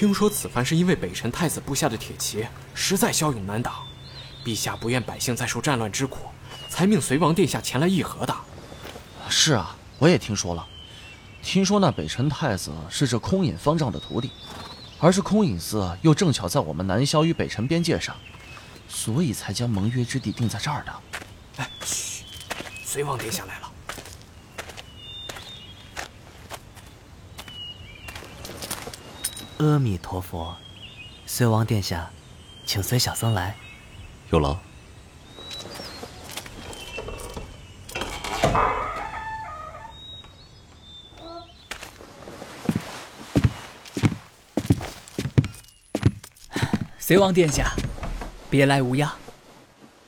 听说此番是因为北辰太子布下的铁骑实在骁勇难挡，陛下不愿百姓再受战乱之苦，才命隋王殿下前来议和的。是啊，我也听说了。听说那北辰太子是这空隐方丈的徒弟，而是空隐寺又正巧在我们南萧与北辰边界上，所以才将盟约之地定在这儿的。哎，嘘，隋王殿下来了。阿弥陀佛，随王殿下，请随小僧来。有劳。随王殿下，别来无恙。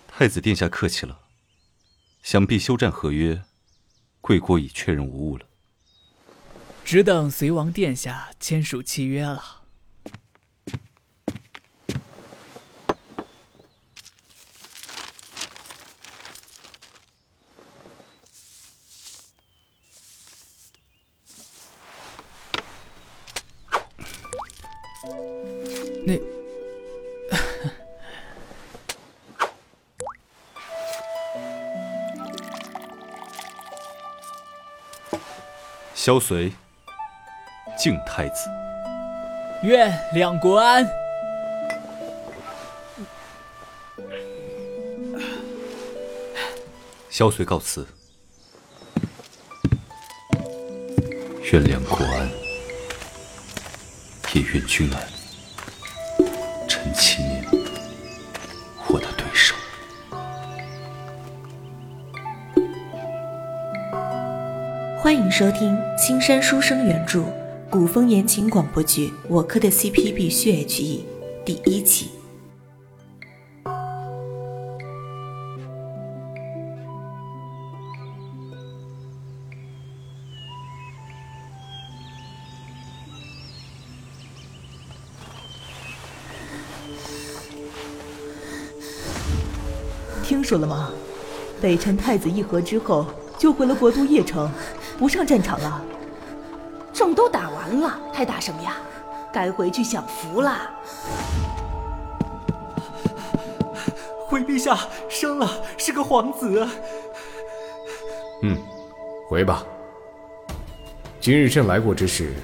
太子殿下客气了，想必休战合约，贵国已确认无误了。只等隋王殿下签署契约了。那 萧随。敬太子，愿两国安。萧随告辞，愿两国安，也愿君安。臣七年，我的对手。欢迎收听青山书生原著。古风言情广播剧《我磕的 CP 必须 HE》第一期。听说了吗？北辰太子议和之后，就回了国都邺城，不上战场了。仗都打完了，还打什么呀？该回去享福了。回陛下生了，是个皇子。嗯，回吧。今日朕来过之事，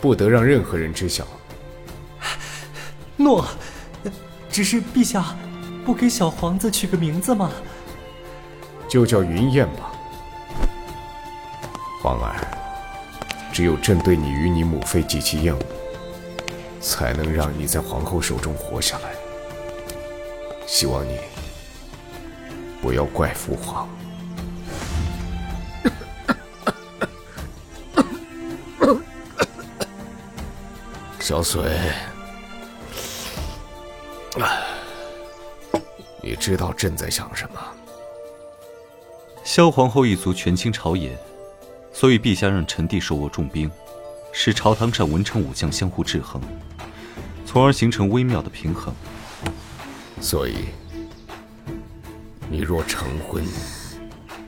不得让任何人知晓。诺。只是陛下，不给小皇子取个名字吗？就叫云燕吧。皇儿。只有朕对你与你母妃极其厌恶，才能让你在皇后手中活下来。希望你不要怪父皇。小水，你知道朕在想什么？萧皇后一族权倾朝野。所以，陛下让臣弟手握重兵，使朝堂上文臣武将相互制衡，从而形成微妙的平衡。所以，你若成婚，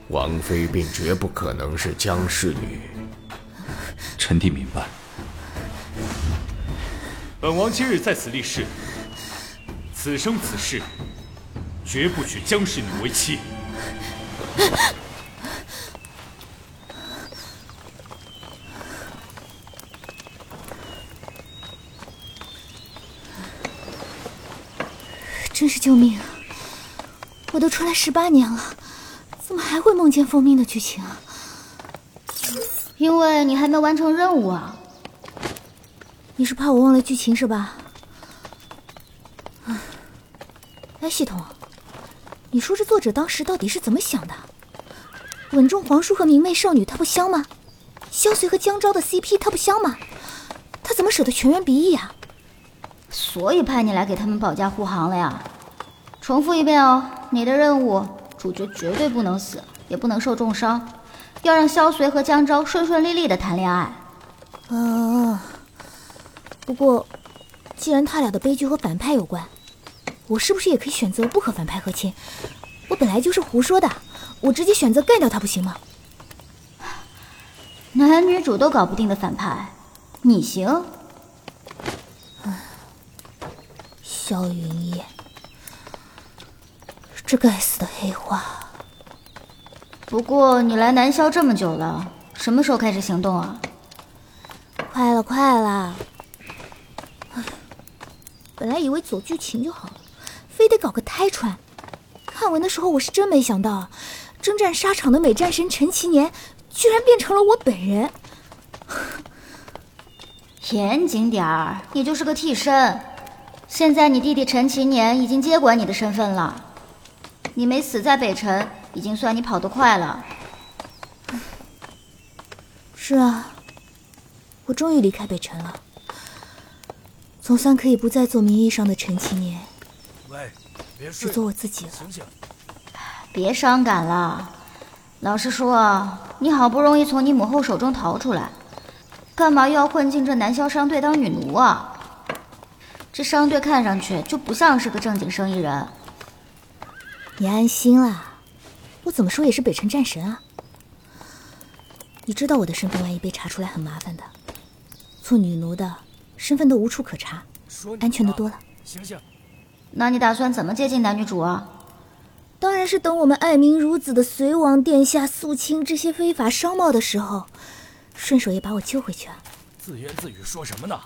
王妃便绝不可能是江氏女。臣弟明白。本王今日在此立誓，此生此世，绝不娶江氏女为妻。是救命！我都出来十八年了，怎么还会梦见奉命的剧情啊？因为你还没完成任务啊！你是怕我忘了剧情是吧？哎，系统，你说这作者当时到底是怎么想的？稳重皇叔和明媚少女他不香吗？萧随和江昭的 CP 他不香吗？他怎么舍得全员鼻翼啊？所以派你来给他们保驾护航了呀！重复一遍哦，你的任务主角绝对不能死，也不能受重伤，要让萧随和江昭顺顺利利的谈恋爱。啊，不过，既然他俩的悲剧和反派有关，我是不是也可以选择不和反派和亲？我本来就是胡说的，我直接选择干掉他不行吗？男女主都搞不定的反派，你行？萧云烨，这该死的黑化。不过你来南萧这么久了，什么时候开始行动啊？快了，快了。本来以为走剧情就好了，非得搞个胎穿。看完的时候，我是真没想到，征战沙场的美战神陈其年，居然变成了我本人。严谨点儿，你就是个替身。现在你弟弟陈其年已经接管你的身份了，你没死在北辰，已经算你跑得快了。是啊，我终于离开北辰了，总算可以不再做名义上的陈其年，喂，别只做我自己了。醒醒！别伤感了。老实说，你好不容易从你母后手中逃出来。干嘛又要混进这南萧商队当女奴啊？这商队看上去就不像是个正经生意人。你安心啦，我怎么说也是北辰战神啊。你知道我的身份，万一被查出来很麻烦的。做女奴的身份都无处可查，安全的多了。醒醒！那你打算怎么接近男女主啊？当然是等我们爱民如子的隋王殿下肃清这些非法商贸的时候。顺手也把我救回去啊！自言自语说什么呢？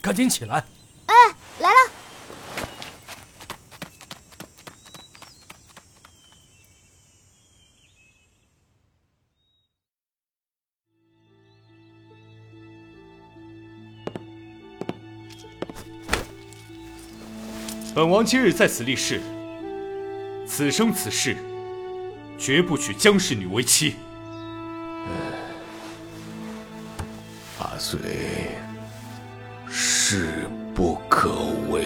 赶紧起来！哎，来了！本王今日在此立誓，此生此世，绝不娶江氏女为妻。阿随，誓不可违。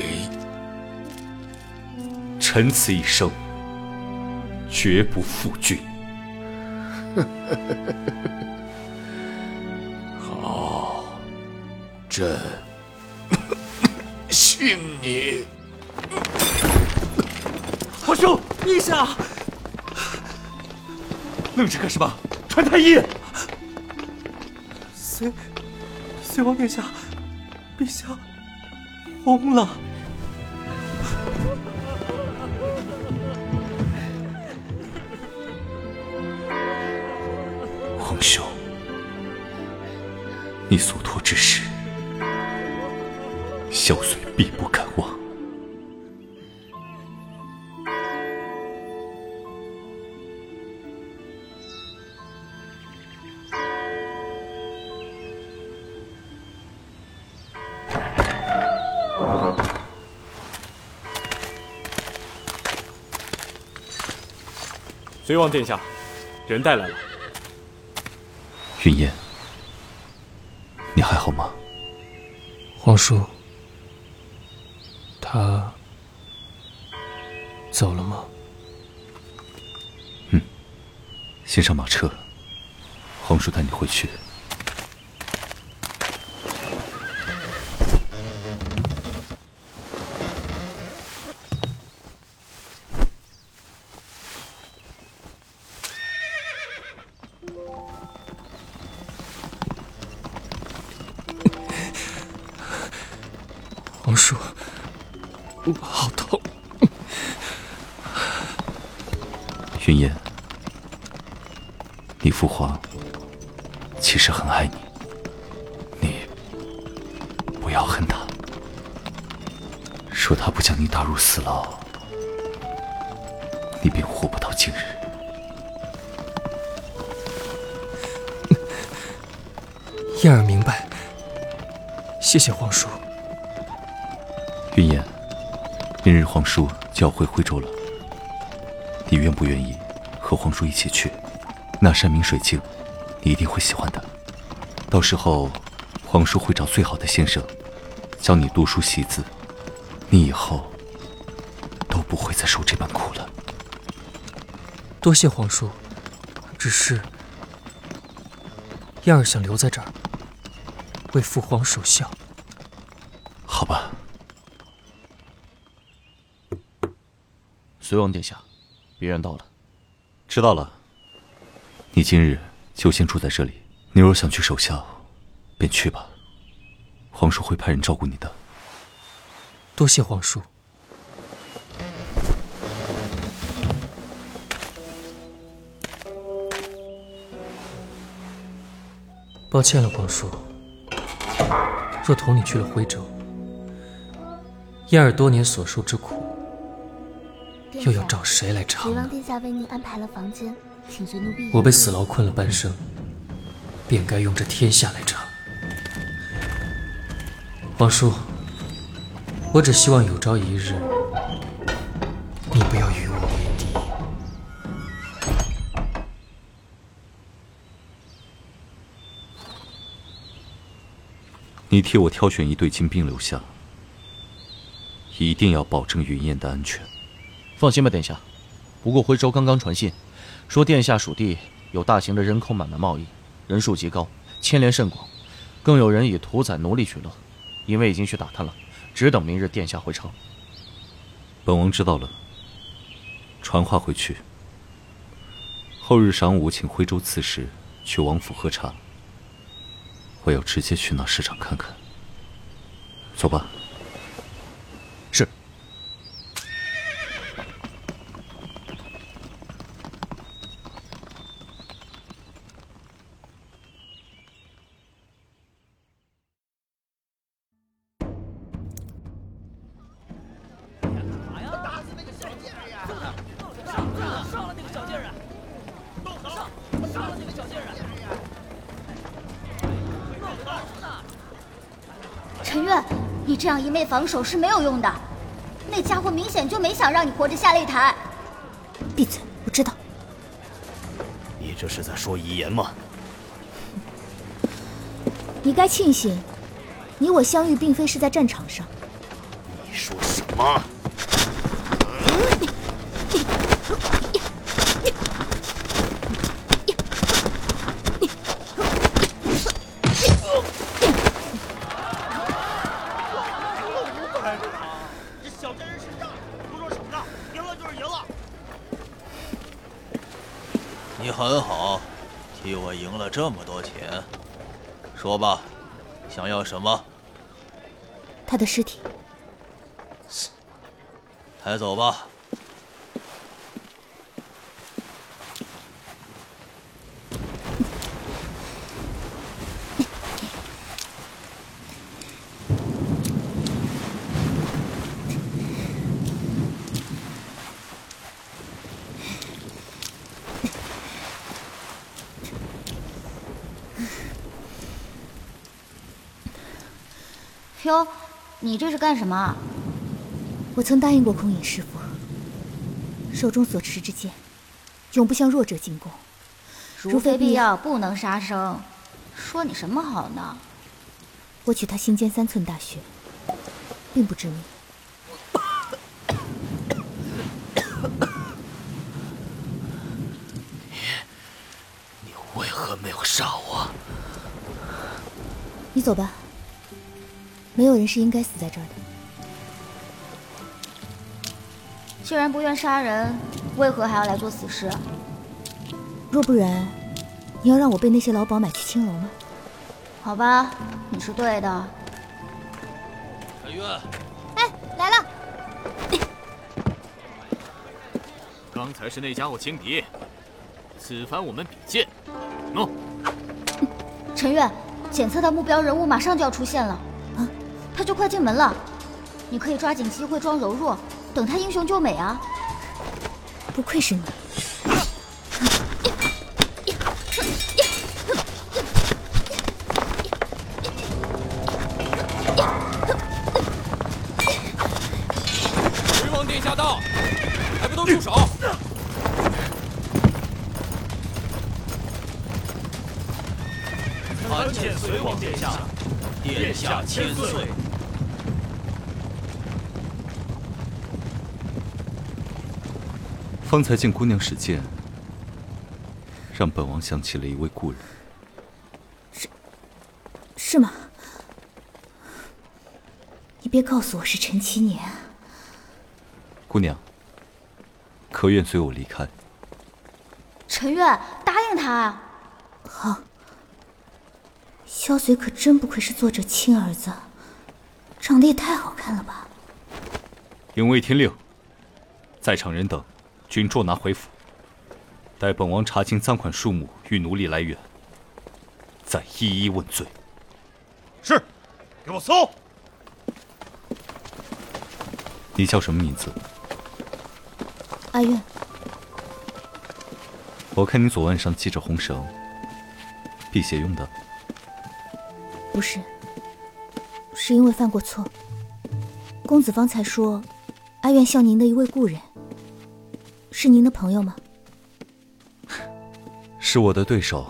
臣此一生，绝不负君。好，朕 信你。皇兄，陛下，愣着干什么？传太医！随。随王殿下，陛下疯了！皇兄，你所托之事，萧燧隋王殿下，人带来了。云烟，你还好吗？皇叔，他走了吗？嗯，先上马车，皇叔带你回去。皇叔就要回徽州了，你愿不愿意和皇叔一起去？那山明水净，你一定会喜欢的。到时候，皇叔会找最好的先生，教你读书习字，你以后都不会再受这般苦了。多谢皇叔，只是燕儿想留在这儿，为父皇守孝。好吧。随王殿下，别人到了。知道了。你今日就先住在这里。你若想去守孝，便去吧。皇叔会派人照顾你的。多谢皇叔。抱歉了，皇叔。若同你去了徽州，燕儿多年所受之苦，又要找谁来偿？隋王殿下为您安排了房间，请随奴婢。我被死牢困了半生，便该用这天下来偿。皇叔，我只希望有朝一日，你不要与我为敌。你替我挑选一队精兵留下，一定要保证云燕的安全。放心吧，殿下。不过徽州刚刚传信，说殿下属地有大型的人口买卖贸易，人数极高，牵连甚广，更有人以屠宰奴隶取乐。因为已经去打探了，只等明日殿下回城。本王知道了，传话回去。后日晌午，请徽州刺史去王府喝茶。我要直接去那市场看看。走吧。防守是没有用的。那家伙明显就没想让你活着下擂台。闭嘴，我知道。你这是在说遗言吗？你该庆幸，你我相遇并非是在战场上。很好，替我赢了这么多钱。说吧，想要什么？他的尸体。抬走吧。你这是干什么？我曾答应过空影师傅，手中所持之剑，永不向弱者进攻。如非必要，不能杀生。说你什么好呢？我取他心间三寸大穴，并不致命。你为何没有杀我？你走吧。没有人是应该死在这儿的。既然不愿杀人，为何还要来做死尸？若不然，你要让我被那些老鸨买去青楼吗？好吧，你是对的。陈月，哎，来了。刚才是那家伙轻敌，此番我们比剑。喏，陈月，检测到目标人物马上就要出现了。啊，他就快进门了，你可以抓紧机会装柔弱，等他英雄救美啊！不愧是你。隋王殿下到，还不都住手！参见隋王殿下，殿下千岁。方才见姑娘使剑，让本王想起了一位故人。是，是吗？你别告诉我是陈七年。姑娘，可愿随我离开？陈月，答应他啊！好。萧随可真不愧是作者亲儿子，长得也太好看了吧！因未听令，在场人等均捉拿回府，待本王查清赃款数目与奴隶来源，再一一问罪。是，给我搜。你叫什么名字？阿苑。我看你左腕上系着红绳，辟邪用的。不是，是因为犯过错。公子方才说，阿苑像您的一位故人，是您的朋友吗？是我的对手。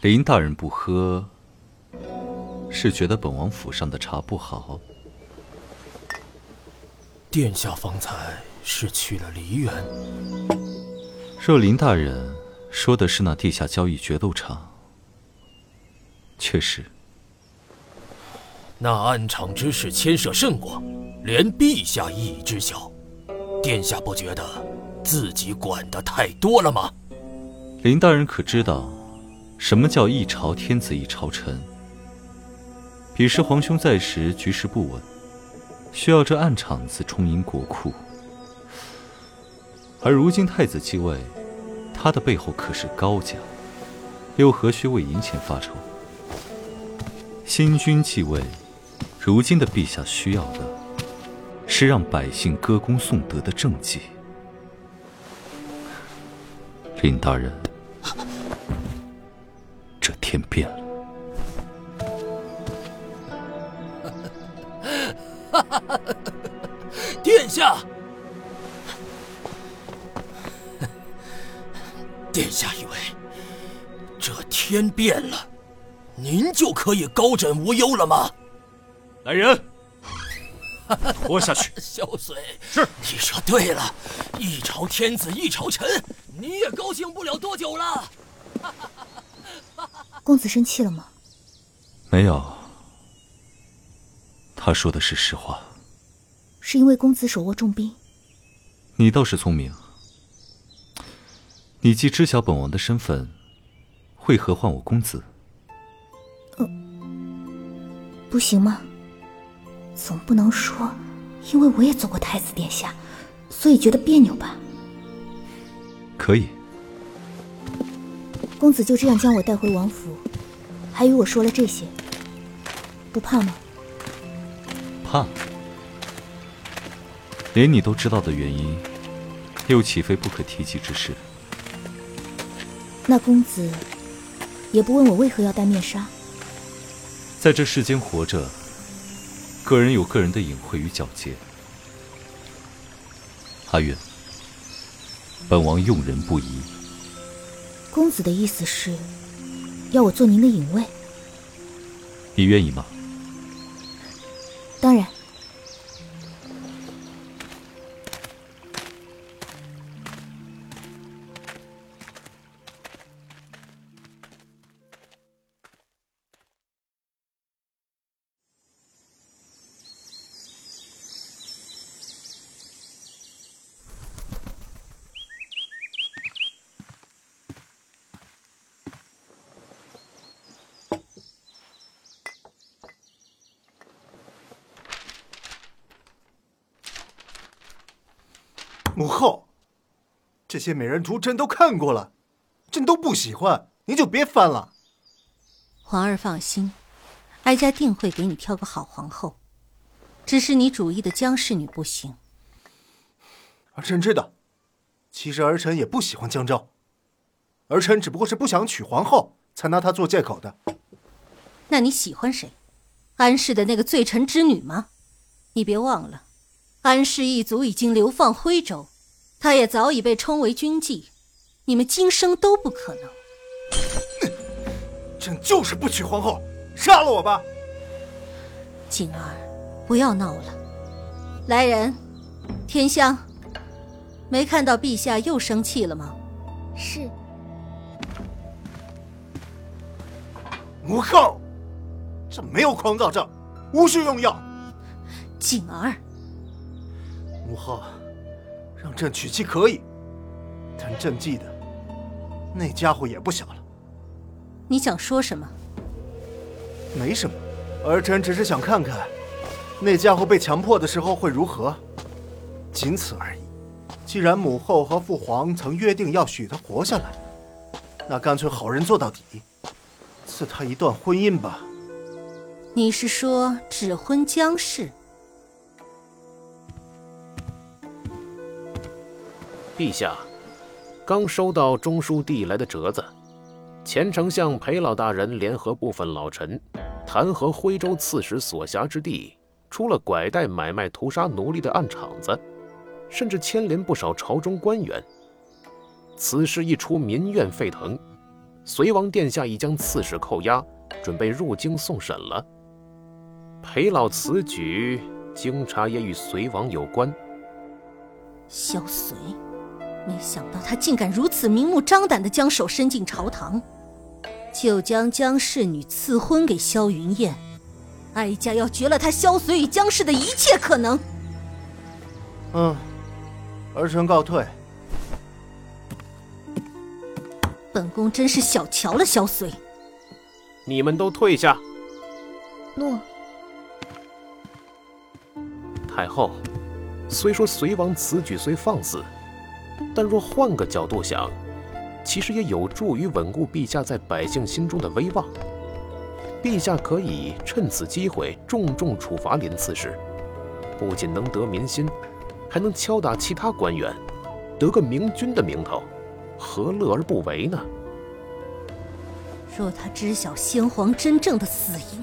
林大人不喝，是觉得本王府上的茶不好？殿下方才是去了梨园。若林大人说的是那地下交易决斗场，确实。那暗场之事牵涉甚广，连陛下亦已知晓。殿下不觉得自己管的太多了吗？林大人可知道？什么叫一朝天子一朝臣？彼时皇兄在时，局势不稳，需要这暗场子充盈国库。而如今太子继位，他的背后可是高家，又何须为银钱发愁？新君继位，如今的陛下需要的，是让百姓歌功颂德的政绩。林大人。天变了，殿下，殿下以为这天变了，您就可以高枕无忧了吗？来人，拖下去。小嘴，是你说对了，一朝天子一朝臣，你也高兴不了多久了。公子生气了吗？没有，他说的是实话。是因为公子手握重兵。你倒是聪明。你既知晓本王的身份，为何唤我公子？呃，不行吗？总不能说，因为我也做过太子殿下，所以觉得别扭吧？可以。公子就这样将我带回王府，还与我说了这些，不怕吗？怕。连你都知道的原因，又岂非不可提及之事？那公子也不问我为何要戴面纱？在这世间活着，个人有个人的隐晦与皎洁。阿月，本王用人不疑。公子的意思是，要我做您的影卫？你愿意吗？当然。母后，这些美人图朕都看过了，朕都不喜欢，您就别翻了。皇儿放心，哀家定会给你挑个好皇后，只是你主意的江氏女不行。儿臣知道，其实儿臣也不喜欢江昭，儿臣只不过是不想娶皇后，才拿她做借口的。那你喜欢谁？安氏的那个罪臣之女吗？你别忘了。安氏一族已经流放徽州，他也早已被称为军妓，你们今生都不可能。朕就是不娶皇后，杀了我吧！锦儿，不要闹了。来人，天香，没看到陛下又生气了吗？是。母后，朕没有狂躁症，无需用药。锦儿，母后，让朕娶妻可以，但朕记得那家伙也不小了。你想说什么？没什么，儿臣只是想看看那家伙被强迫的时候会如何，仅此而已。既然母后和父皇曾约定要许他活下来，那干脆好人做到底，赐他一段婚姻吧。你是说指婚姜氏？陛下，刚收到中书递来的折子，前丞相裴老大人联合部分老臣，弹劾徽州刺史所辖之地出了拐带、买卖、屠杀奴隶的暗场子，甚至牵连不少朝中官员。此事一出，民怨沸腾，隋王殿下已将刺史扣押，准备入京送审了。裴老此举，经查也与隋王有关。萧随。没想到他竟敢如此明目张胆地将手伸进朝堂，就将江氏女赐婚给萧云燕，哀家要绝了他萧随与江氏的一切可能。嗯，儿臣告退。本宫真是小瞧了萧随。你们都退下。诺。太后，虽说隋王此举虽放肆。但若换个角度想，其实也有助于稳固陛下在百姓心中的威望。陛下可以趁此机会重重处罚林刺史，不仅能得民心，还能敲打其他官员，得个明君的名头，何乐而不为呢？若他知晓先皇真正的死因，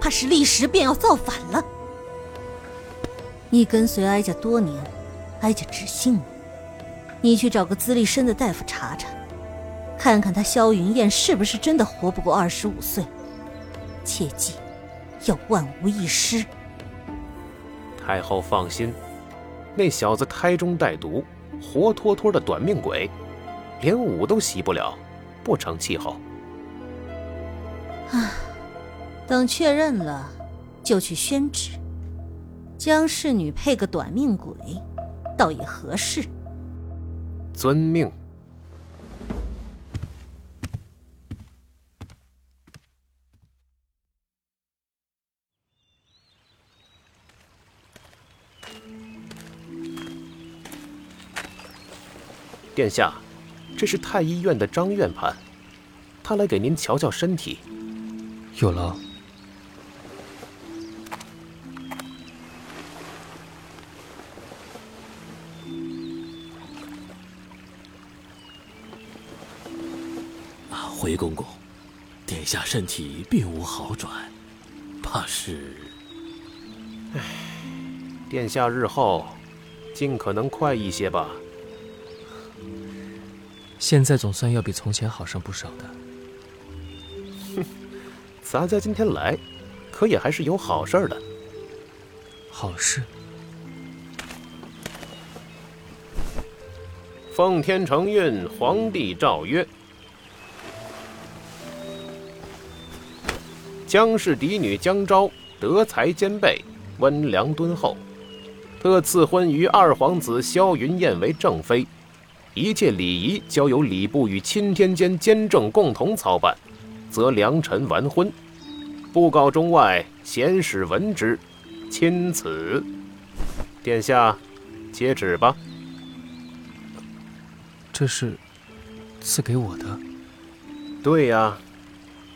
怕是立时便要造反了。你跟随哀家多年，哀家只信你。你去找个资历深的大夫查查，看看他萧云燕是不是真的活不过二十五岁。切记，要万无一失。太后放心，那小子胎中带毒，活脱脱的短命鬼，连武都习不了，不成气候。啊，等确认了，就去宣旨，将侍女配个短命鬼，倒也合适。遵命。殿下，这是太医院的张院判，他来给您瞧瞧身体。有劳。下身体并无好转，怕是……唉，殿下日后尽可能快一些吧。现在总算要比从前好上不少的。哼，咱家今天来，可也还是有好事的。好事。奉天承运，皇帝诏曰。姜氏嫡女姜昭德才兼备，温良敦厚，特赐婚于二皇子萧云燕为正妃，一切礼仪交由礼部与钦天监监正共同操办，则良辰完婚，布告中外贤使闻之，钦此。殿下，接旨吧。这是赐给我的。对呀。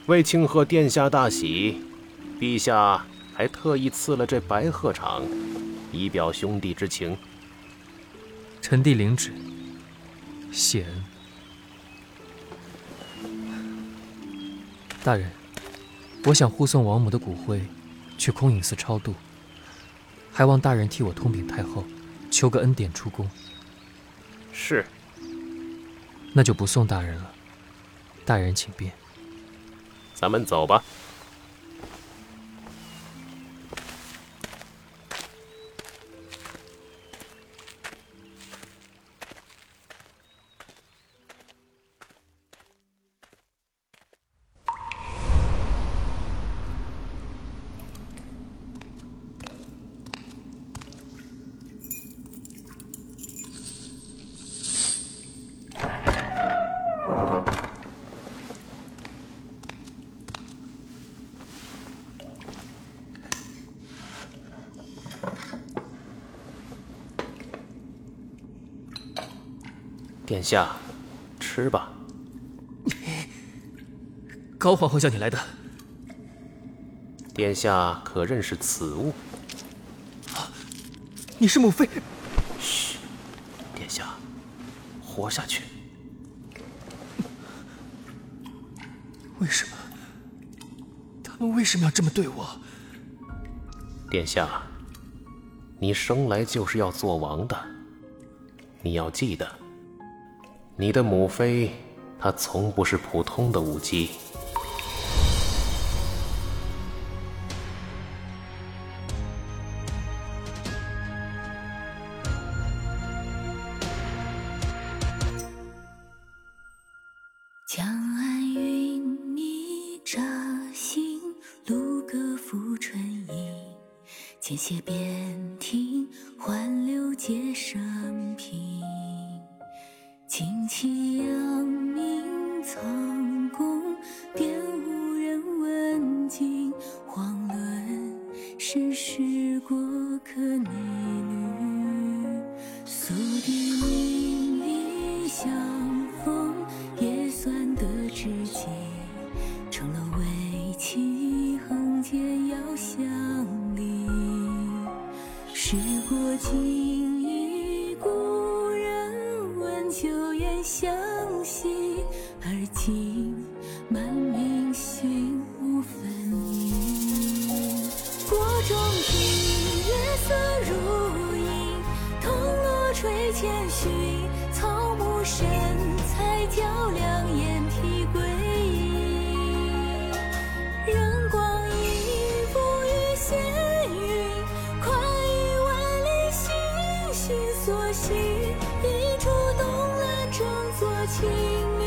为庆贺殿下大喜，陛下还特意赐了这白鹤氅，以表兄弟之情。臣弟领旨，谢恩。大人，我想护送王母的骨灰去空影寺超度，还望大人替我通禀太后，求个恩典出宫。是。那就不送大人了，大人请便。咱们走吧。殿下，吃吧。高皇后叫你来的。殿下可认识此物？你是母妃。嘘，殿下，活下去。为什么？他们为什么要这么对我？殿下，你生来就是要做王的。你要记得，你的母妃，她从不是普通的舞姬。江岸云霓乍醒，芦歌拂春意，浅歇边庭，换流皆生平。旌旗心已触动了整座情。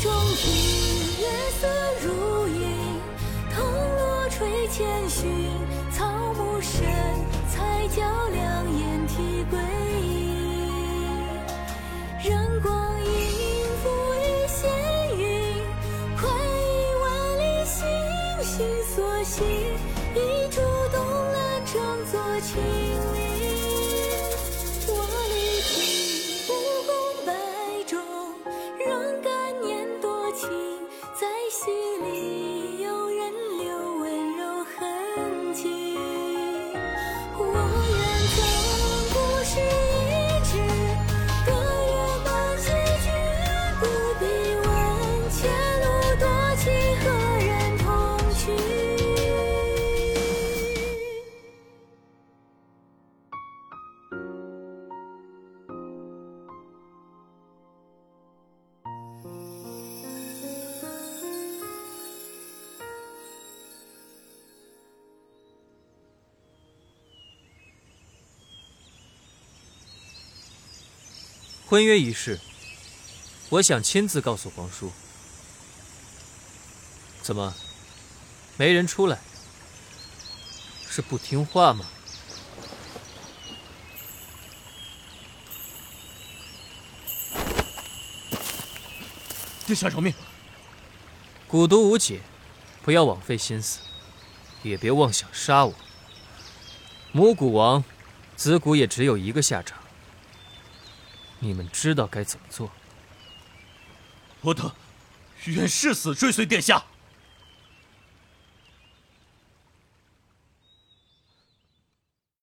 中庭，月色如影，铜锣垂千寻，草木深彩较量，掩体归婚约一事，我想亲自告诉皇叔。怎么，没人出来？是不听话吗？殿下饶命！蛊毒无解，不要枉费心思，也别妄想杀我。母蛊王，子蛊也只有一个下场。你们知道该怎么做。我等愿誓死追随殿下。